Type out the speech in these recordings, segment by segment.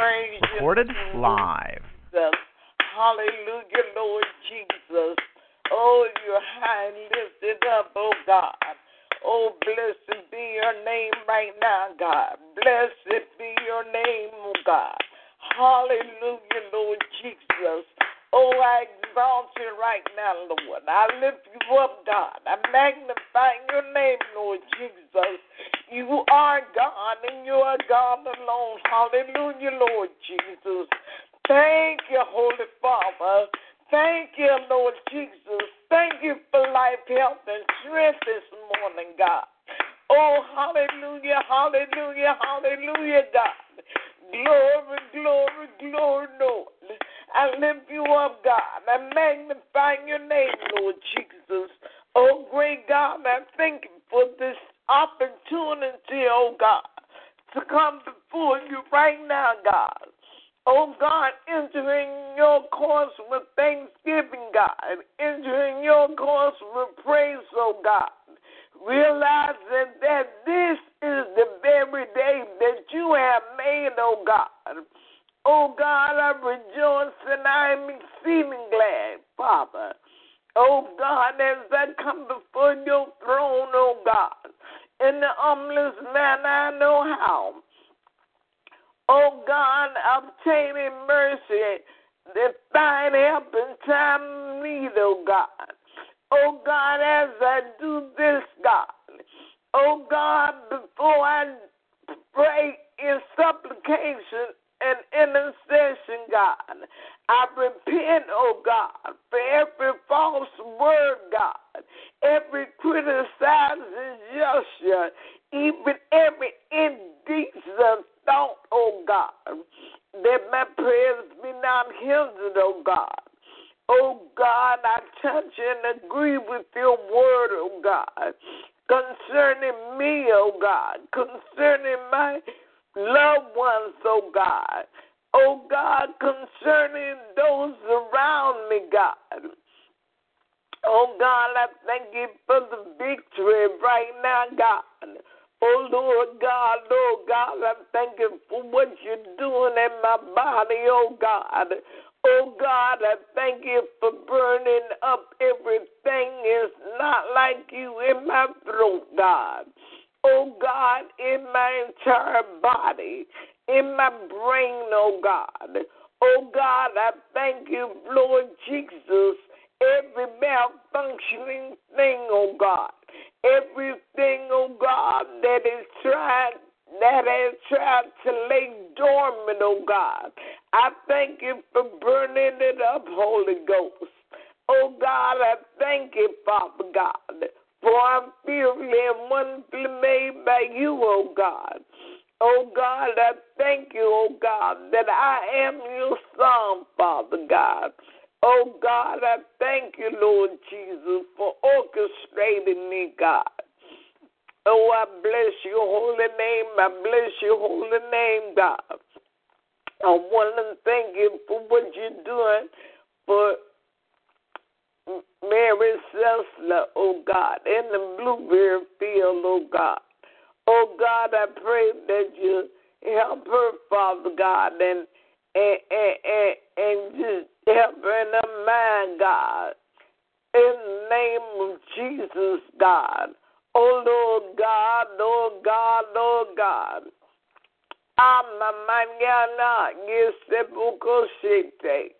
Shoes. Recorded live. Jesus. Hallelujah, Lord Jesus. Oh, you're high and lifted up, oh God. Oh, blessed be your name right now, God. Blessed be your name, oh God. Hallelujah, Lord Jesus. Oh, I exalt you right now, Lord. I lift you up, God. I magnify your name, Lord Jesus. You are God and you are God alone. Hallelujah, Lord Jesus. Thank you, Holy Father. Thank you, Lord Jesus. Thank you for life, health, and strength this morning, God. Oh, hallelujah, hallelujah, hallelujah, God. Glory, glory, glory, Lord. I lift you up, God. I magnify your name, Lord Jesus. Oh, great God, I thank you for this opportunity, oh God, to come before you right now, God. Oh God, entering your course with thanksgiving, God. Entering your course with praise, oh God. Realizing that this is the very day that you have made, oh God. Oh God, I rejoice and I am exceeding glad, Father. Oh God, as I come before your throne, oh God, in the humblest manner I know how. Oh God, obtaining mercy, that find help in time of need, oh God. Oh God, as I do this, God. Oh God, before I pray in supplication and intercession, God, I repent, oh God, for every false word, God, every criticizing gesture, even every indecent thought, oh God, that my prayers be not hindered, oh God. Oh God, I touch and agree with your word, oh God, concerning me, oh God, concerning my loved ones, oh God. Oh God, concerning those around me, God. Oh God, I thank you for the victory right now, God. Oh Lord God, Lord God, I thank you for what you're doing in my body, oh God. Oh God, I thank you for burning up everything is not like you in my throat, God. Oh God, in my entire body, in my brain, oh God. Oh God, I thank you, Lord Jesus, every malfunctioning thing, oh God everything, oh God, that is trying that has tried to lay dormant, oh God. I thank you for burning it up, Holy Ghost. Oh God, I thank you, Father God, for I'm fearfully and wonderfully made by you, oh God. Oh God, I thank you, oh God, that I am your son, Father God. Oh God, I thank you, Lord Jesus, for orchestrating me, God. Oh, I bless your holy name. I bless your holy name, God. I want to thank you for what you're doing for Mary Sessler, oh God, in the blueberry field, oh God. Oh God, I pray that you help her, Father God, and and and, and, and just help her in her mind, God. In the name of Jesus, God. Oh Lord God, Lord God, Lord God. Amamanyana yesebukoshete. Ikolobosaya. Ikoloboseyasa.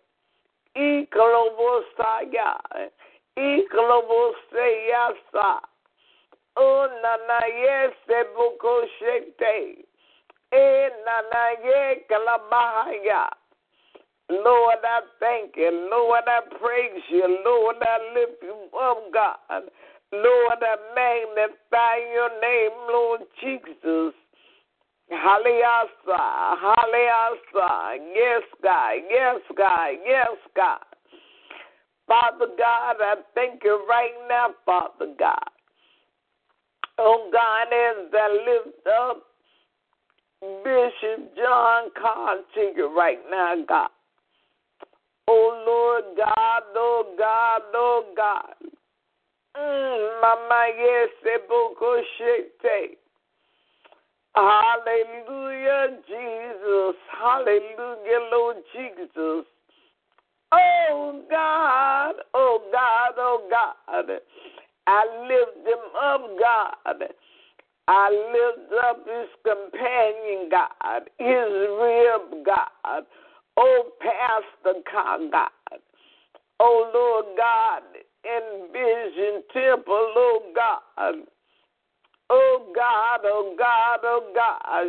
Oh nana yesebukoshete. E nana ye kalabahaya. Lord, I thank you. Lord, I praise you. Lord, I lift you up, God. Lord, I magnify your name, Lord Jesus. Hallelujah. Hallelujah. Yes, God. Yes, God. Yes, God. Father God, I thank you right now, Father God. Oh God, as I lift up Bishop John Carr to you right now, God. Oh Lord God, oh God, oh God. Mm, mama, yes, boko shete. Hallelujah, Jesus. Hallelujah, Lord Jesus. Oh God, oh God, oh God. I lift him up, God. I lift up his companion, God, his rib, God. Oh, Pastor God. Oh, Lord God, in Vision Temple, oh God. Oh God, oh God, oh God,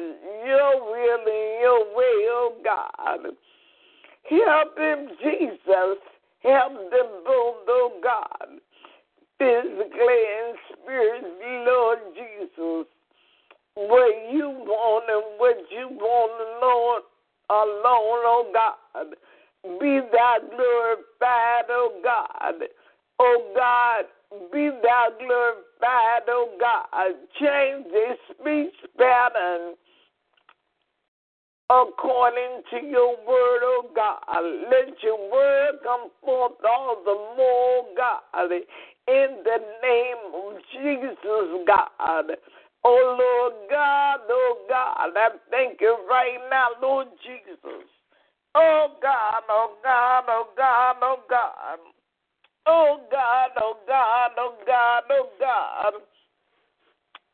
your will and your way, oh God. Help him, Jesus. Help them both, oh God physically and spiritually, Lord Jesus. What you want and what you want, Lord, alone, oh God. Be thou glorified, oh God. Oh God, be thou glorified, oh God. Change this speech pattern according to your word, oh God. Let your word come forth all the more, God, in the name of Jesus, God. Oh Lord God, oh God, I thank you right now, Lord Jesus. Oh God, oh God, oh God, oh God. Oh God, oh God, oh God, oh God.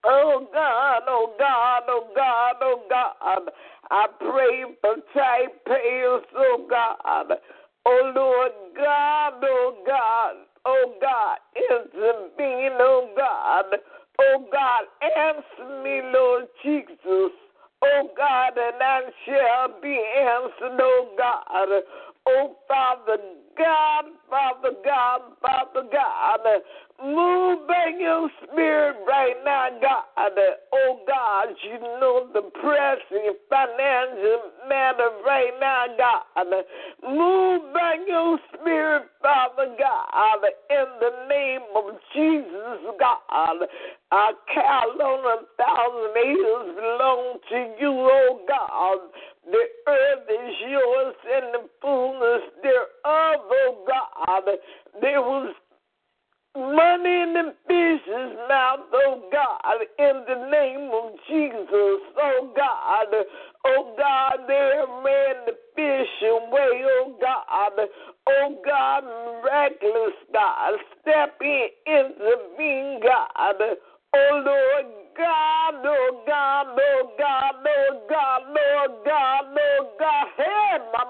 Oh God, oh God, oh God, oh God. I pray for taxpayers, oh God. Oh Lord God, oh God, oh God, intervene, oh God. Oh God, answer me, Lord Jesus. Oh God, and I shall be answered, oh God.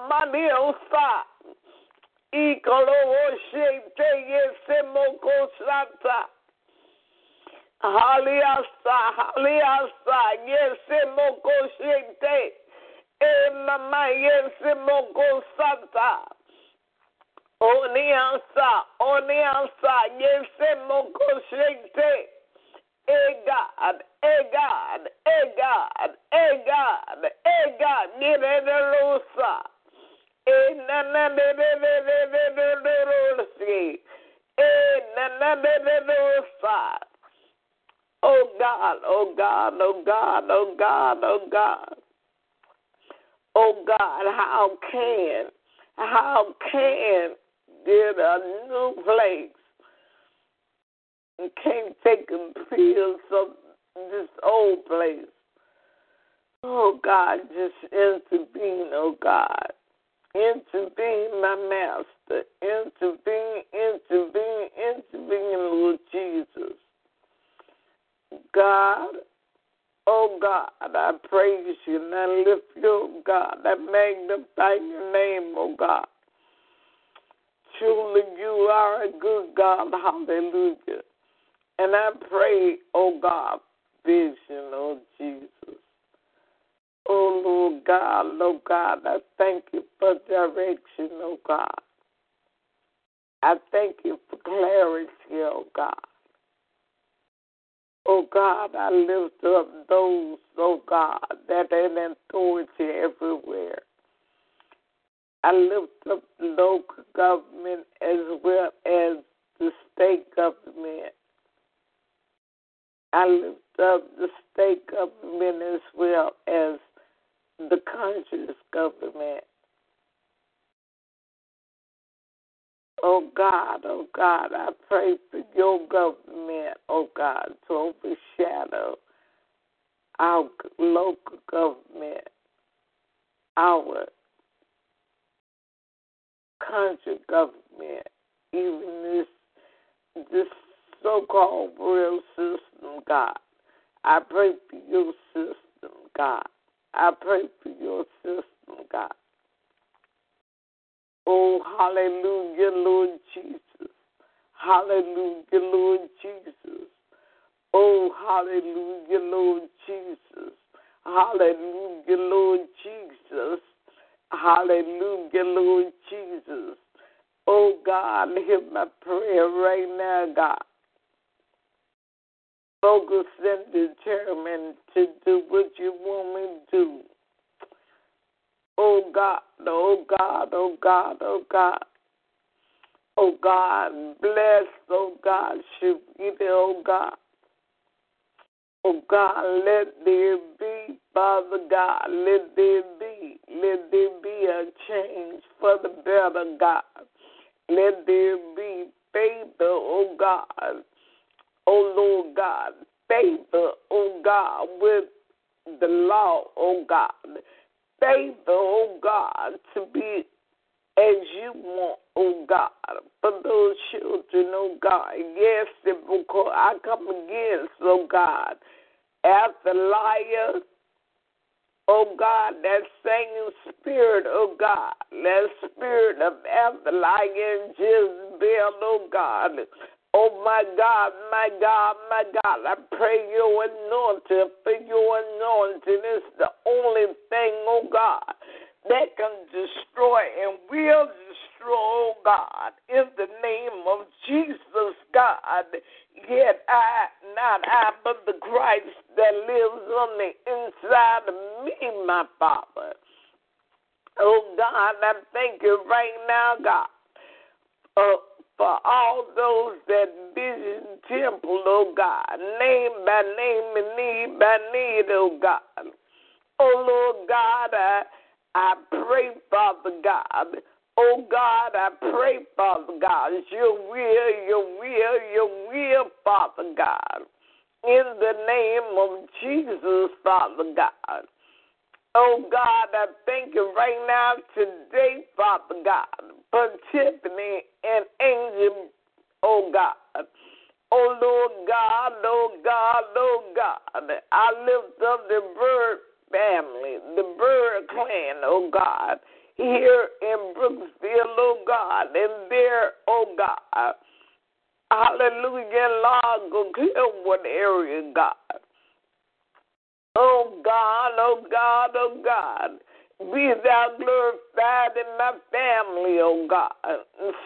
maniosa. Y coloboshe teye semoko santa. Haliasa, haliasa, yesemoko shente. E mama yesemoko santa. Oniansa, oniansa, yesemoko shente. E God, e God, e God, e God, e God. Oh God, oh God, oh God, oh God, oh God. Oh God, how can, how can get a new place can't take them pills of this old place. Oh God, just intervene, oh God. Intervene, my master. Intervene, into intervene, Lord Jesus. God, oh God, I praise you and I lift you, oh God. I magnify your name, oh God. Truly, you are a good God. Hallelujah. And I pray, oh God, vision, oh Jesus. Oh Lord God, Lord God, I thank you for direction, oh God. I thank you for clarity, oh God. Oh God, I lift up those, oh God, that are in authority everywhere. I lift up local government as well as the state government. I lift up the state government as well as the country's government. Oh God, oh God, I pray for your government, oh God, to overshadow our local government, our country government, even this this so-called real system, God. I pray for your system, God. I pray for your system, God. Oh, hallelujah, Lord Jesus. Hallelujah, Lord Jesus. Oh, hallelujah, Lord Jesus. Hallelujah, Lord Jesus. Hallelujah, Lord Jesus. Oh, God, hear my prayer right now, God. Focus and determined to do what you want me to do. Oh God, oh God, oh God, oh God. Oh God, bless, oh God, Shavita, oh God. Oh God, let there be, Father God, let there be, let there be a change for the better, God. Let there be favor, oh God. Oh Lord God, favor, oh God, with the law, oh God favor, oh God, to be as you want, oh God, for those children, oh God. Yes, because I come against, oh God, as the liar, oh God, that same spirit, oh God, that spirit of Athaliah and Jezebel, oh God. Oh my God, my God, my God, I pray your anointing for your anointing is the only thing, oh God, that can destroy and will destroy, oh God, in the name of Jesus, God. Yet I, not I, but the Christ that lives on the inside of me, my Father. Oh God, I thank you right now, God. Uh, for all those that Vision Temple, oh God, name by name and need by need, oh God. Oh Lord God, I, I pray, Father God. Oh God, I pray, Father God, your will, your will, your will, Father God. In the name of Jesus, Father God. Oh God, I thank you right now today, Father God, for Tiffany and Angel, oh God. Oh Lord God, Lord God, Lord God. I lift up the Bird family, the Bird clan, oh God, here in Brooksville, oh God, and there, oh God. Hallelujah, Lord, go what area, God. Oh God, oh God, oh God. Be thou glorified in my family, oh God,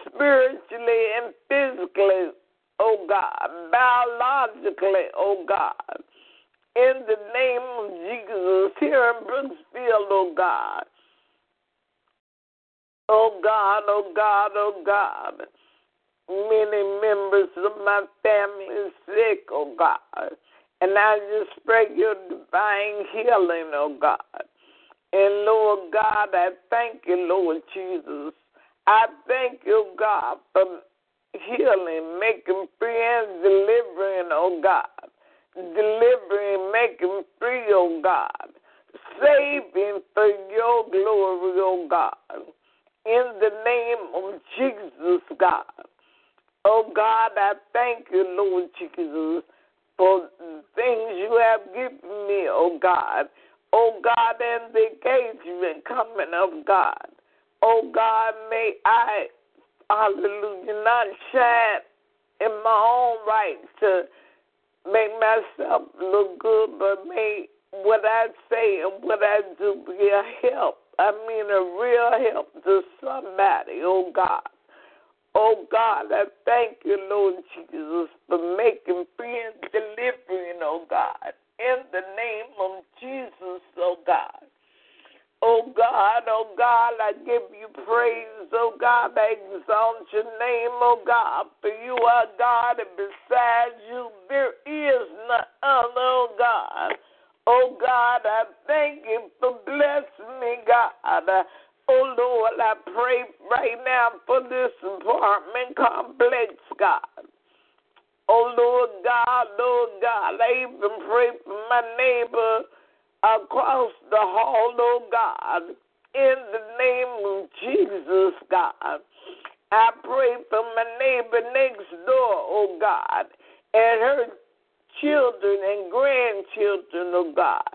spiritually and physically, oh God, biologically, oh God. In the name of Jesus, here in Brooksville, oh God. Oh God, oh God, oh God. Many members of my family sick, oh God. And I just pray your divine healing, oh God. And Lord God, I thank you, Lord Jesus. I thank you, God, for healing, making free and delivering, oh God. Delivering, free, oh God. Saving for your glory, oh God. In the name of Jesus, God. Oh God, I thank you, Lord Jesus for things you have given me, oh God. Oh God, and the engagement coming of God. Oh God, may I, hallelujah, not shine in my own right to make myself look good, but make what I say and what I do be a help. I mean, a real help to somebody, oh God. Oh God, I thank you, Lord Jesus, for making free and delivering, oh God. In the name of Jesus, oh God. Oh God, oh God, I give you praise. Oh God, I exalt your name, oh God. For you are God, and besides you, there is none other, oh God. Oh God, I thank you for blessing me, God. Oh Lord, I pray right now for this apartment complex, God. Oh Lord God, Lord God, I even pray for my neighbor across the hall, Lord God. In the name of Jesus, God. I pray for my neighbor next door, oh God, and her children and grandchildren, oh God.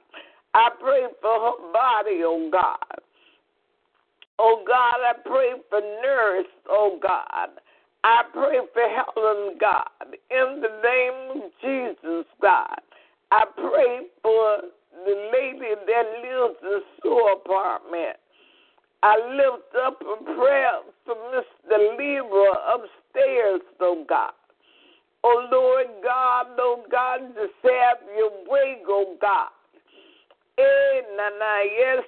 I pray for her body, oh God. Oh God, I pray for nurse, oh God. I pray for Helen, God, in the name of Jesus, God. I pray for the lady that lives in the sewer apartment. I lift up a prayer for Mr. Libra upstairs, oh God. Oh Lord God, oh God, just have your way, oh God. Eh, nana, yes,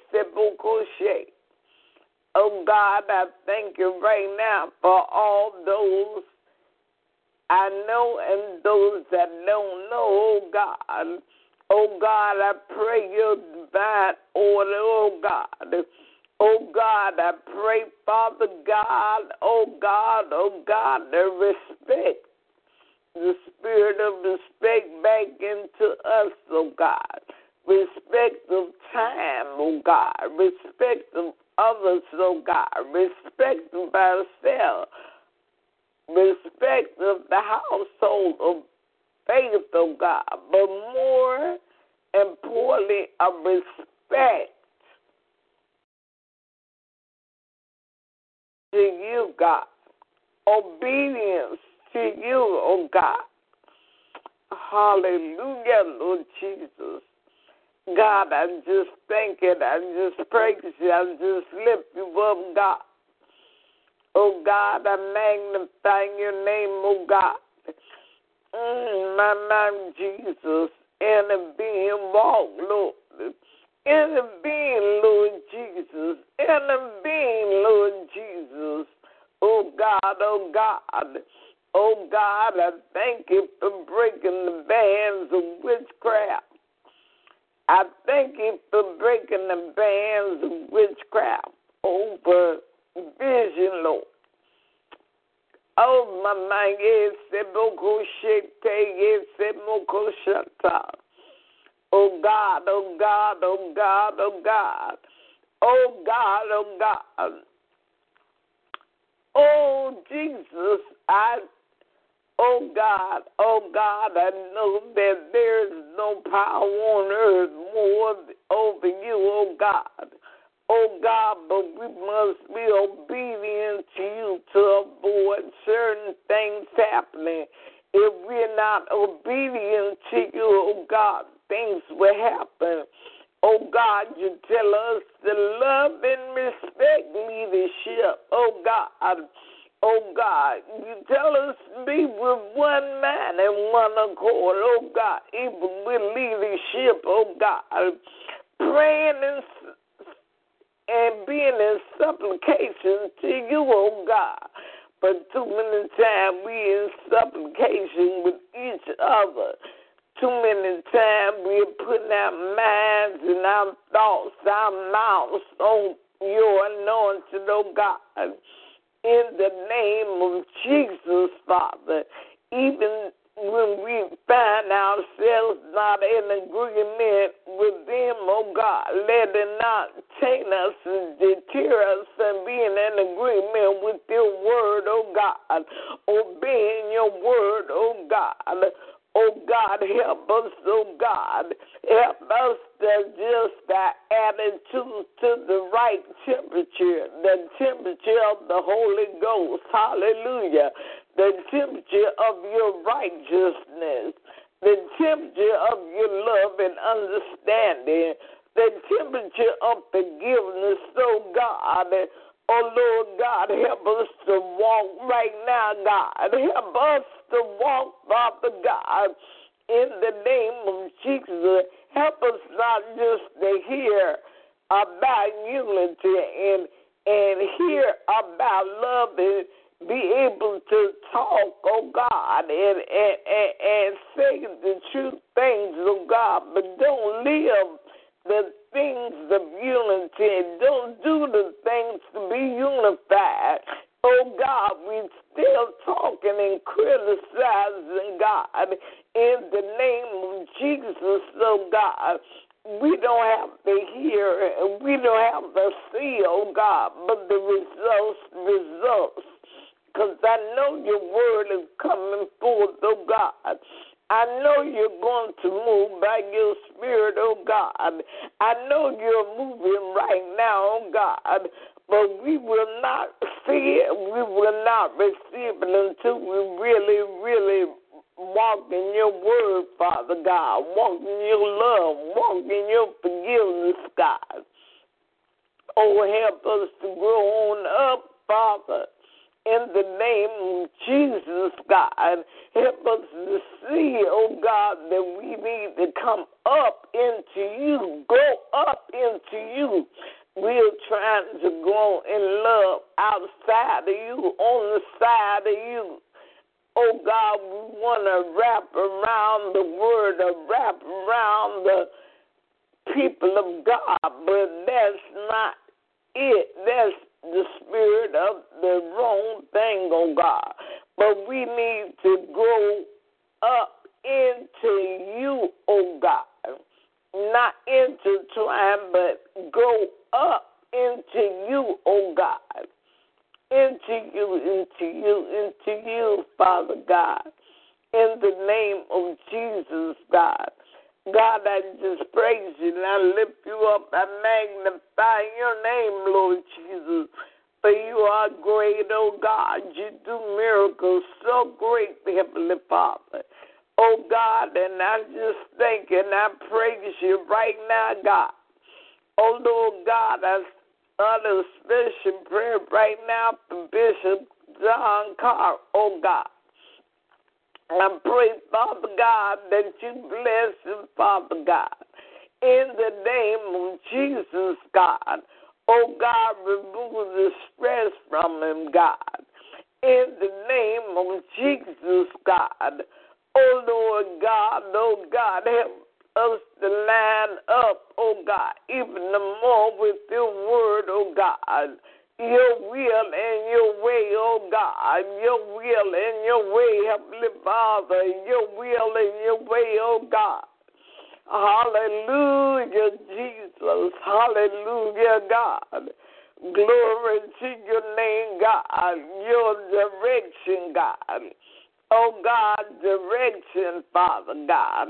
Oh God, I thank you right now for all those I know and those that don't know, oh God. Oh God, I pray your divine order, oh God. Oh God, I pray, Father God, oh God, oh God, the respect, the spirit of respect back into us, oh God. Respect of time, oh God. Respect of others, oh God. Respect of ourselves. Respect of the household of faith, oh God. But more importantly, a respect to you, God. Obedience to you, oh God. Hallelujah, Lord Jesus. God, I just thank you. I just praise you. I just lift you up, God. Oh God, I magnify your name, oh God. Mm, my name, Jesus, and a being walk, Lord. In a being, Lord Jesus. In a being, Lord Jesus. Oh God, oh God. Oh God, I thank you for breaking the bands of witchcraft. I thank you for breaking the bands of witchcraft over vision, Lord. Oh, my mind, yes, Oh God, oh God, oh God, oh God. Oh God, oh God. Oh Jesus, I Oh God, oh God, I know that there's no power on earth more over you, oh God. Oh God, but we must be obedient to you to avoid certain things happening. If we're not obedient to you, oh God, things will happen. Oh God, you tell us to love and respect leadership. Oh God. Oh God, you tell us to be with one man and one accord, oh God, even with leadership, oh God, praying and, and being in supplication to you, oh God. But too many times we in supplication with each other. Too many times we're putting our minds and our thoughts, our mouths on your anointing, oh God in the name of Jesus, Father. Even when we find ourselves not in agreement with them, oh God, let it not taint us and deter us from being in agreement with your word, oh God, obeying your word, oh God. Oh God, help us, oh God. Help us to adjust our attitude to the right temperature, the temperature of the Holy Ghost. Hallelujah. The temperature of your righteousness, the temperature of your love and understanding, the temperature of forgiveness, oh God. Oh Lord God, help us to walk right now, God. Help us to walk, Father God, in the name of Jesus. Help us not just to hear about unity and and hear about love and be able to talk, oh God, and, and, and, and say the true things, oh God, but don't live the things of unity. Don't do the things to be unified. Oh God, we still talking and criticizing God in the name of Jesus, oh God. We don't have to hear and we don't have to see, oh God, but the results, results. Because I know your word is coming forth, oh God. I know you're going to move by your spirit, oh God. I know you're moving right now, oh God. But we will not see it, we will not receive it until we really, really walk in your word, Father God. Walk in your love, walk in your forgiveness, God. Oh, help us to grow on up, Father in the name of Jesus, God. Help us to see, oh God, that we need to come up into you, go up into you. We're trying to grow in love outside of you, on the side of you. Oh God, we want to wrap around the word, to wrap around the people of God, but that's not it. That's the spirit of the wrong thing, oh God. But we need to grow up into you, oh God. Not into time, but grow up into you, oh God. Into you, into you, into you, Father God. In the name of Jesus, God. God, I just praise you and I lift you up. I magnify your name, Lord Jesus. For you are great, oh God. You do miracles so great, Heavenly Father. Oh God, and I just thank and I praise you right now, God. Oh Lord God, I utter a special prayer right now for Bishop John Carr, oh God. I pray, Father God, that you bless him, Father God. In the name of Jesus, God. Oh God, remove the stress from him, God. In the name of Jesus, God. Oh Lord God, oh God, help us to line up, oh God, even the more with your word, oh God your will and your way, oh God, your will and your way, Heavenly Father, your will and your way, oh God. Hallelujah, Jesus. Hallelujah, God. Glory to your name, God. Your direction, God. Oh God, direction, Father God.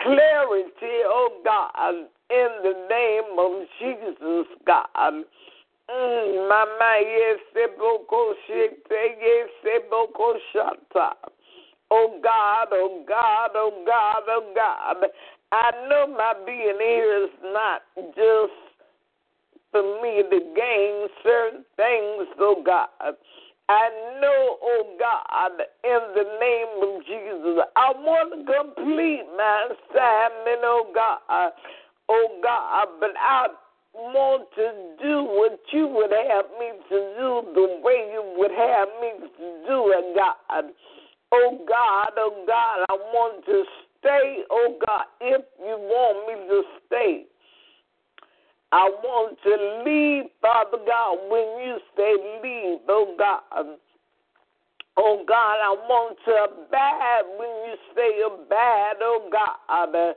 Clarity, oh God, in the name of Jesus, God. Mm, mama, yes, boko yes, boko shata. Oh God, oh God, oh God, oh God. I know my being here is not just for me to gain certain things, oh God. I know, oh God, in the name of Jesus, I want to complete my assignment, oh God. Oh God, but I want to do what you would have me to do the way you would have me to do it, God. Oh God, oh God, I want to stay, oh God, if you want me to stay. I want to leave, Father God, when you say leave, oh God. Oh God, I want to abide when you say abide, oh God.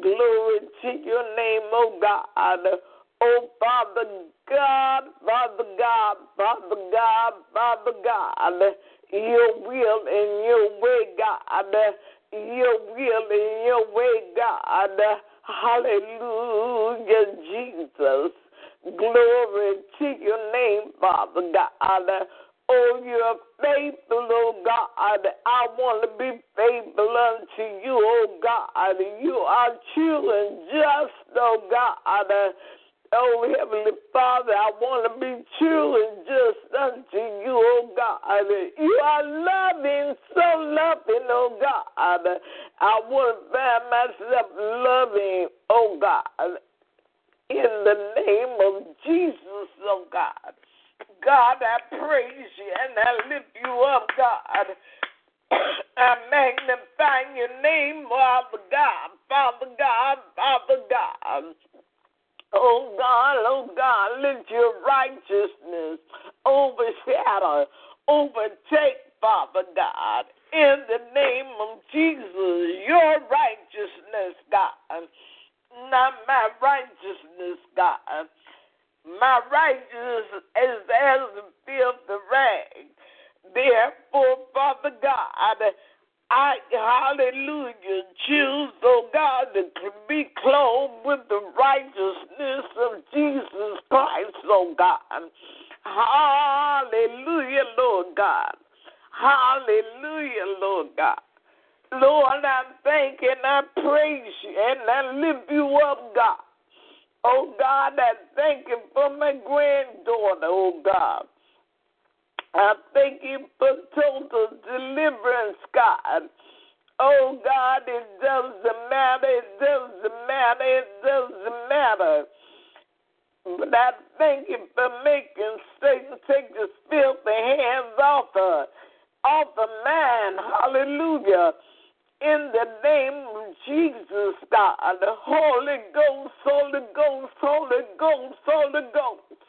Glory to your name, oh God. Oh, Father God, Father God, Father God, Father God, your will and your way, God, your will and your way, God. Hallelujah, Jesus. Glory to your name, Father God. Oh, you're faithful, oh God. I want to be faithful unto you, oh God. You are true and just, oh God. Oh, Heavenly Father, I want to be true and just unto you, oh God. You are loving, so loving, oh God. I want to find myself loving, oh God, in the name of Jesus, oh God. God, I praise you and I lift you up, God. I magnify your name, Father God, Father God, Father God. Oh God, oh God, let your righteousness overshadow, overtake, Father God, in the name of Jesus, your righteousness, God, not my righteousness, God. My righteousness is as the filthy rag. Therefore, Father God, I, hallelujah, choose, oh God, to be clothed with the righteousness of Jesus Christ, oh God. Hallelujah, Lord God. Hallelujah, Lord God. Lord, I thank and I praise you and I lift you up, God. Oh God, I thank you for my granddaughter, oh God. I thank you for total deliverance, God. Oh God, it doesn't matter, it doesn't matter, it doesn't matter. But I thank you for making Satan take the filthy hands off her, off the man. Hallelujah. In the name of Jesus, God, the Holy Ghost, Holy Ghost, Holy Ghost, Holy Ghost.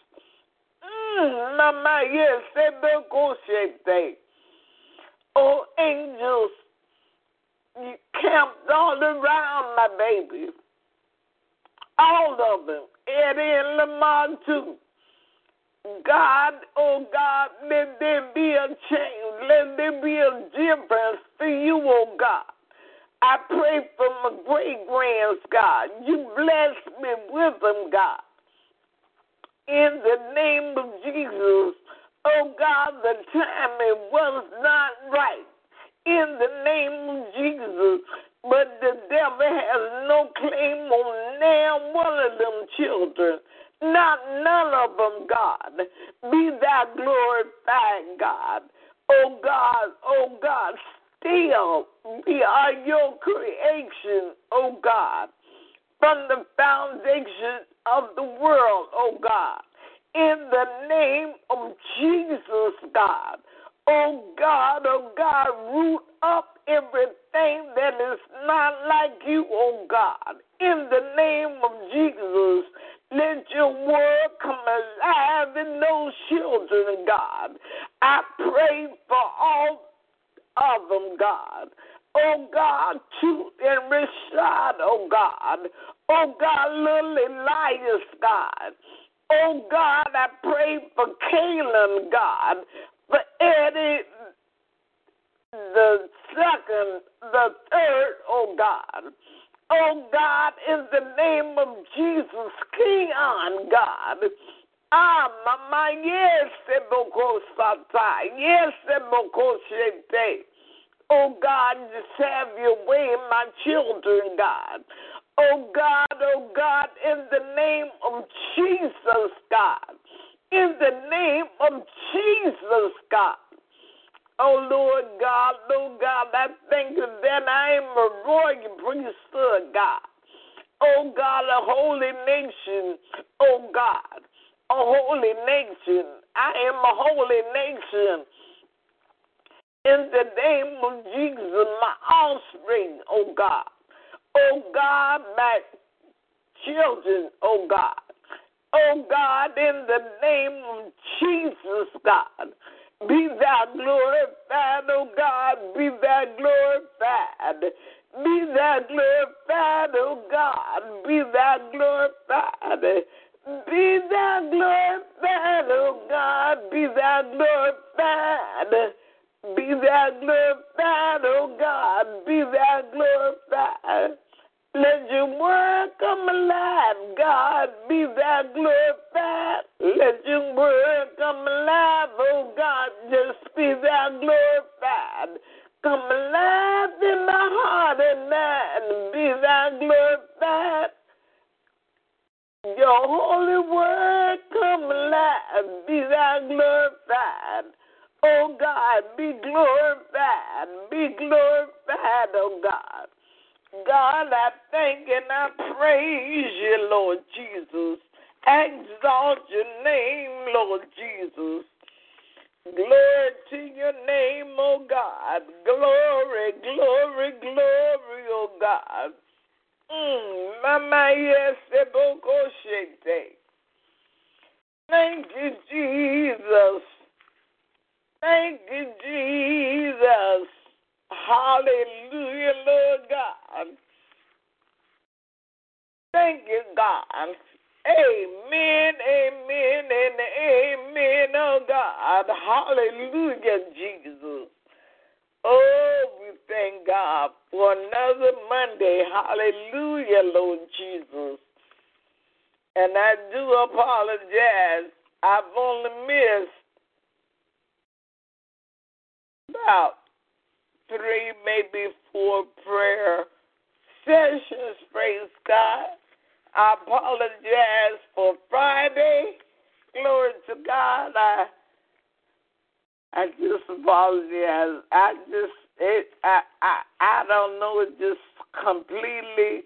Mm, mama, yes, they negotiate. Day. Oh, angels, you camped all around my baby. All of them. Eddie and Lamar, too. God, oh God, let there be a change. Let there be a difference for you, oh God. I pray for my great grands, God. You bless me with them, God in the name of Jesus. Oh God, the timing was not right in the name of Jesus. But the devil has no claim on now one of them children. Not none of them, God. Be thou glorified, God. Oh God, oh God, still we are your creation, oh God from the foundation of the world, oh God. In the name of Jesus, God. Oh God, oh God, root up everything that is not like you, oh God. In the name of Jesus, let your word come alive in those children, God. I pray for all of them, God. Oh God, truth and Rashad, oh God. Oh God, little Elias, God. Oh God, I pray for Caleb, God, for Eddie, the second, the third, oh God. Oh God, in the name of Jesus, King on God. Ah, mama, yes, Eboko Sata, yes, Eboko Shete. Oh God, just have your way my children, God. Oh God, oh God, in the name of Jesus, God. In the name of Jesus, God. Oh Lord God, Lord God, I thank you that I am a royal priesthood, God. Oh God, a holy nation, oh God, a holy nation. I am a holy nation in the name of Jesus, my offspring, oh God. Oh God, my children, oh God. Oh God, in the name of Jesus, God. Be thou glorified, oh God, be thou glorified. Be thou glorified, oh God, be thou glorified. Be thou glorified, oh God, be thou glorified. Be thou glorified, oh God, be thou glorified. Let your word come alive, God, be thou glorified. Let your word come alive, oh God, just be thou glorified. Come alive in my heart and mind, be thou glorified. Your holy word come alive. Be thou glorified. Oh God, be glorified. Be glorified, oh God. God, I thank and I praise you, Lord Jesus. Exalt your name, Lord Jesus. Glory to your name, oh God. Glory, glory, glory, oh God. Mm, mama, yes, Thank you, Jesus. Thank you, Jesus. Hallelujah, Lord God. Thank you, God. Amen, amen, and amen, oh God. Hallelujah, Jesus. Oh, we thank God for another Monday. Hallelujah, Lord Jesus. And I do apologize. I've only missed about three, maybe four prayer sessions. Praise God. I apologize for Friday. Glory to God. I I just apologize. I just it I I I don't know. It just completely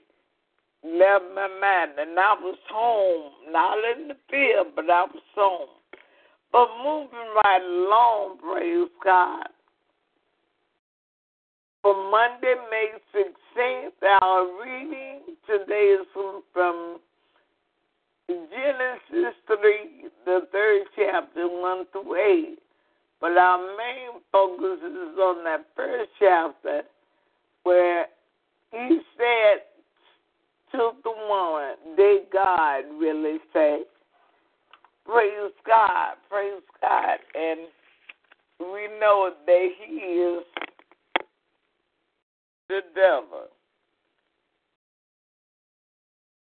left my mind, and I was home, not in the field, but I was home. But moving right along, praise God. For Monday, May 16th, our reading today is from, from Genesis 3, the third chapter, 1 through 8. But our main focus is on that first chapter where he said to the woman, did God really say? Praise God, praise God. And we know that he is the devil.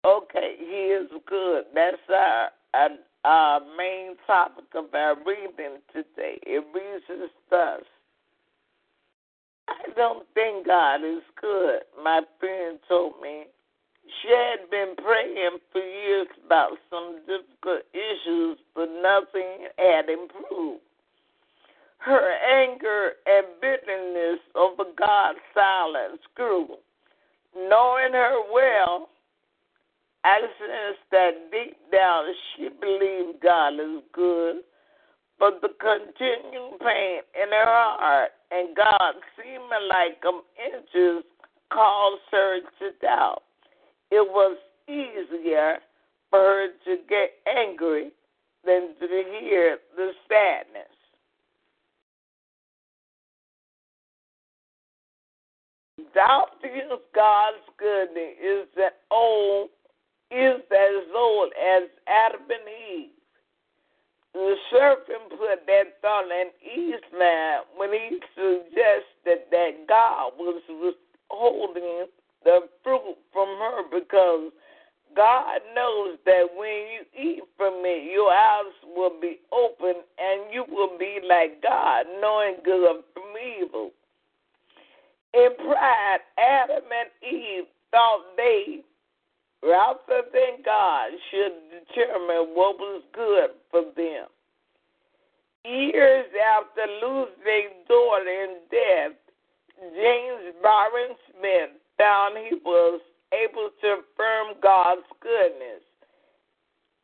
Okay, he is good. That's our, our, our main topic of our reading today. It reads thus. I don't think God is good. My friend told me she had been praying for years about some difficult issues, but nothing had improved her anger and bitterness over God's silence grew. Knowing her well, I sensed that deep down she believed God is good, but the continuing pain in her heart and God seeming like um, inches caused her to doubt. It was easier for her to get angry than to hear the sadness. Doubting God's goodness is that old is as old as Adam and Eve. The serpent put that thought in Eve's mind when he suggested that God was withholding the fruit from her because God knows that when you eat from it, your eyes will be open and you will be like God, knowing good from evil. In pride, Adam and Eve thought they, rather than God, should determine what was good for them. Years after losing daughter in death, James Bryan Smith found he was able to affirm God's goodness.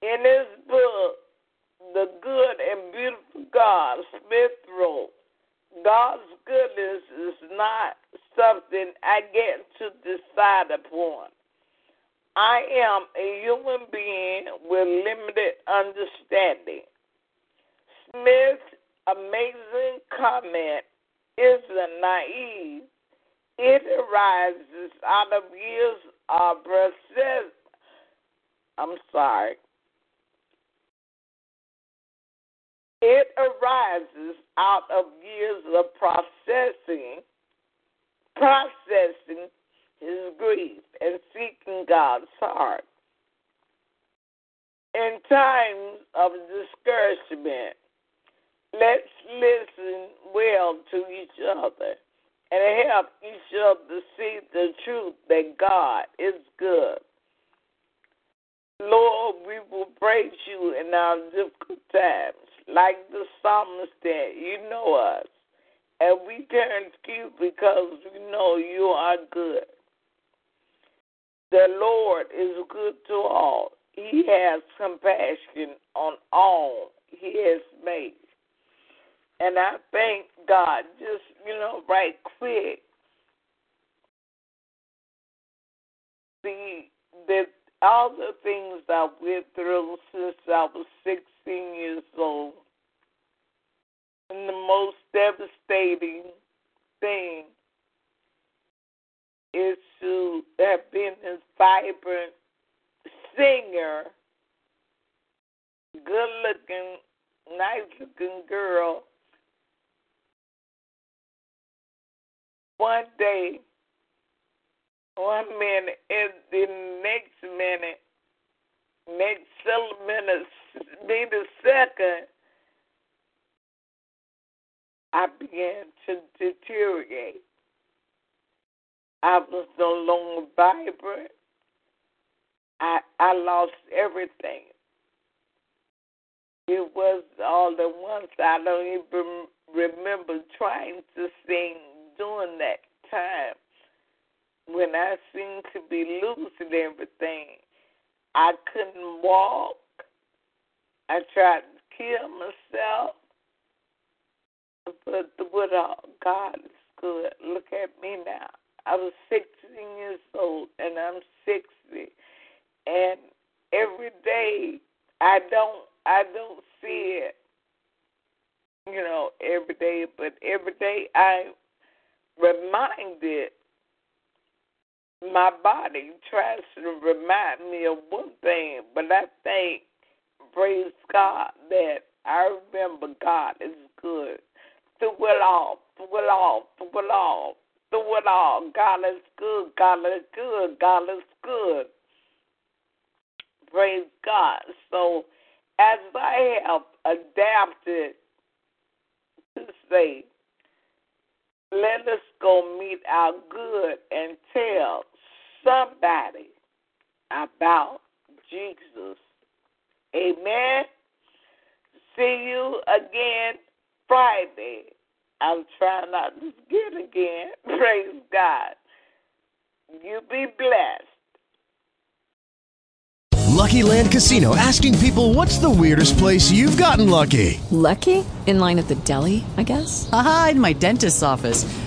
In his book, The Good and Beautiful God, Smith wrote, God's goodness is not something I get to decide upon. I am a human being with limited understanding. Smith's amazing comment isn't naive. It arises out of years of process. I'm sorry. It arises out of years of processing, processing his grief and seeking God's heart. In times of discouragement, let's listen well to each other and help each other see the truth that God is good. Lord, we will praise you in our difficult times. Like the psalmist said, you know us. And we turn to you because we know you are good. The Lord is good to all. He has compassion on all he has made. And I thank God, just, you know, right quick, the, the all the things that I went through since I was 16 years old, and the most devastating thing is to have been this vibrant singer, good looking, nice looking girl. One day, one minute, and the next minute, next minute, the second, I began to deteriorate. I was no longer vibrant. I I lost everything. It was all at once. I don't even remember trying to sing during that time when I seemed to be losing everything. I couldn't walk. I tried to kill myself. But the what all God is good. Look at me now. I was 16 years old and I'm 60. And every day I don't I don't see it, you know, every day, but every day I reminded my body tries to remind me of one thing, but I think, praise God, that I remember God is good. Through it all, through it all, through it all, through it all. God is good, God is good, God is good. Praise God. So, as I have adapted to say, let us go meet our good and tell somebody about Jesus. Amen. See you again Friday. I'm trying not to forget again. Praise God. You be blessed. Lucky Land Casino asking people what's the weirdest place you've gotten lucky? Lucky? In line at the deli, I guess? Aha, in my dentist's office.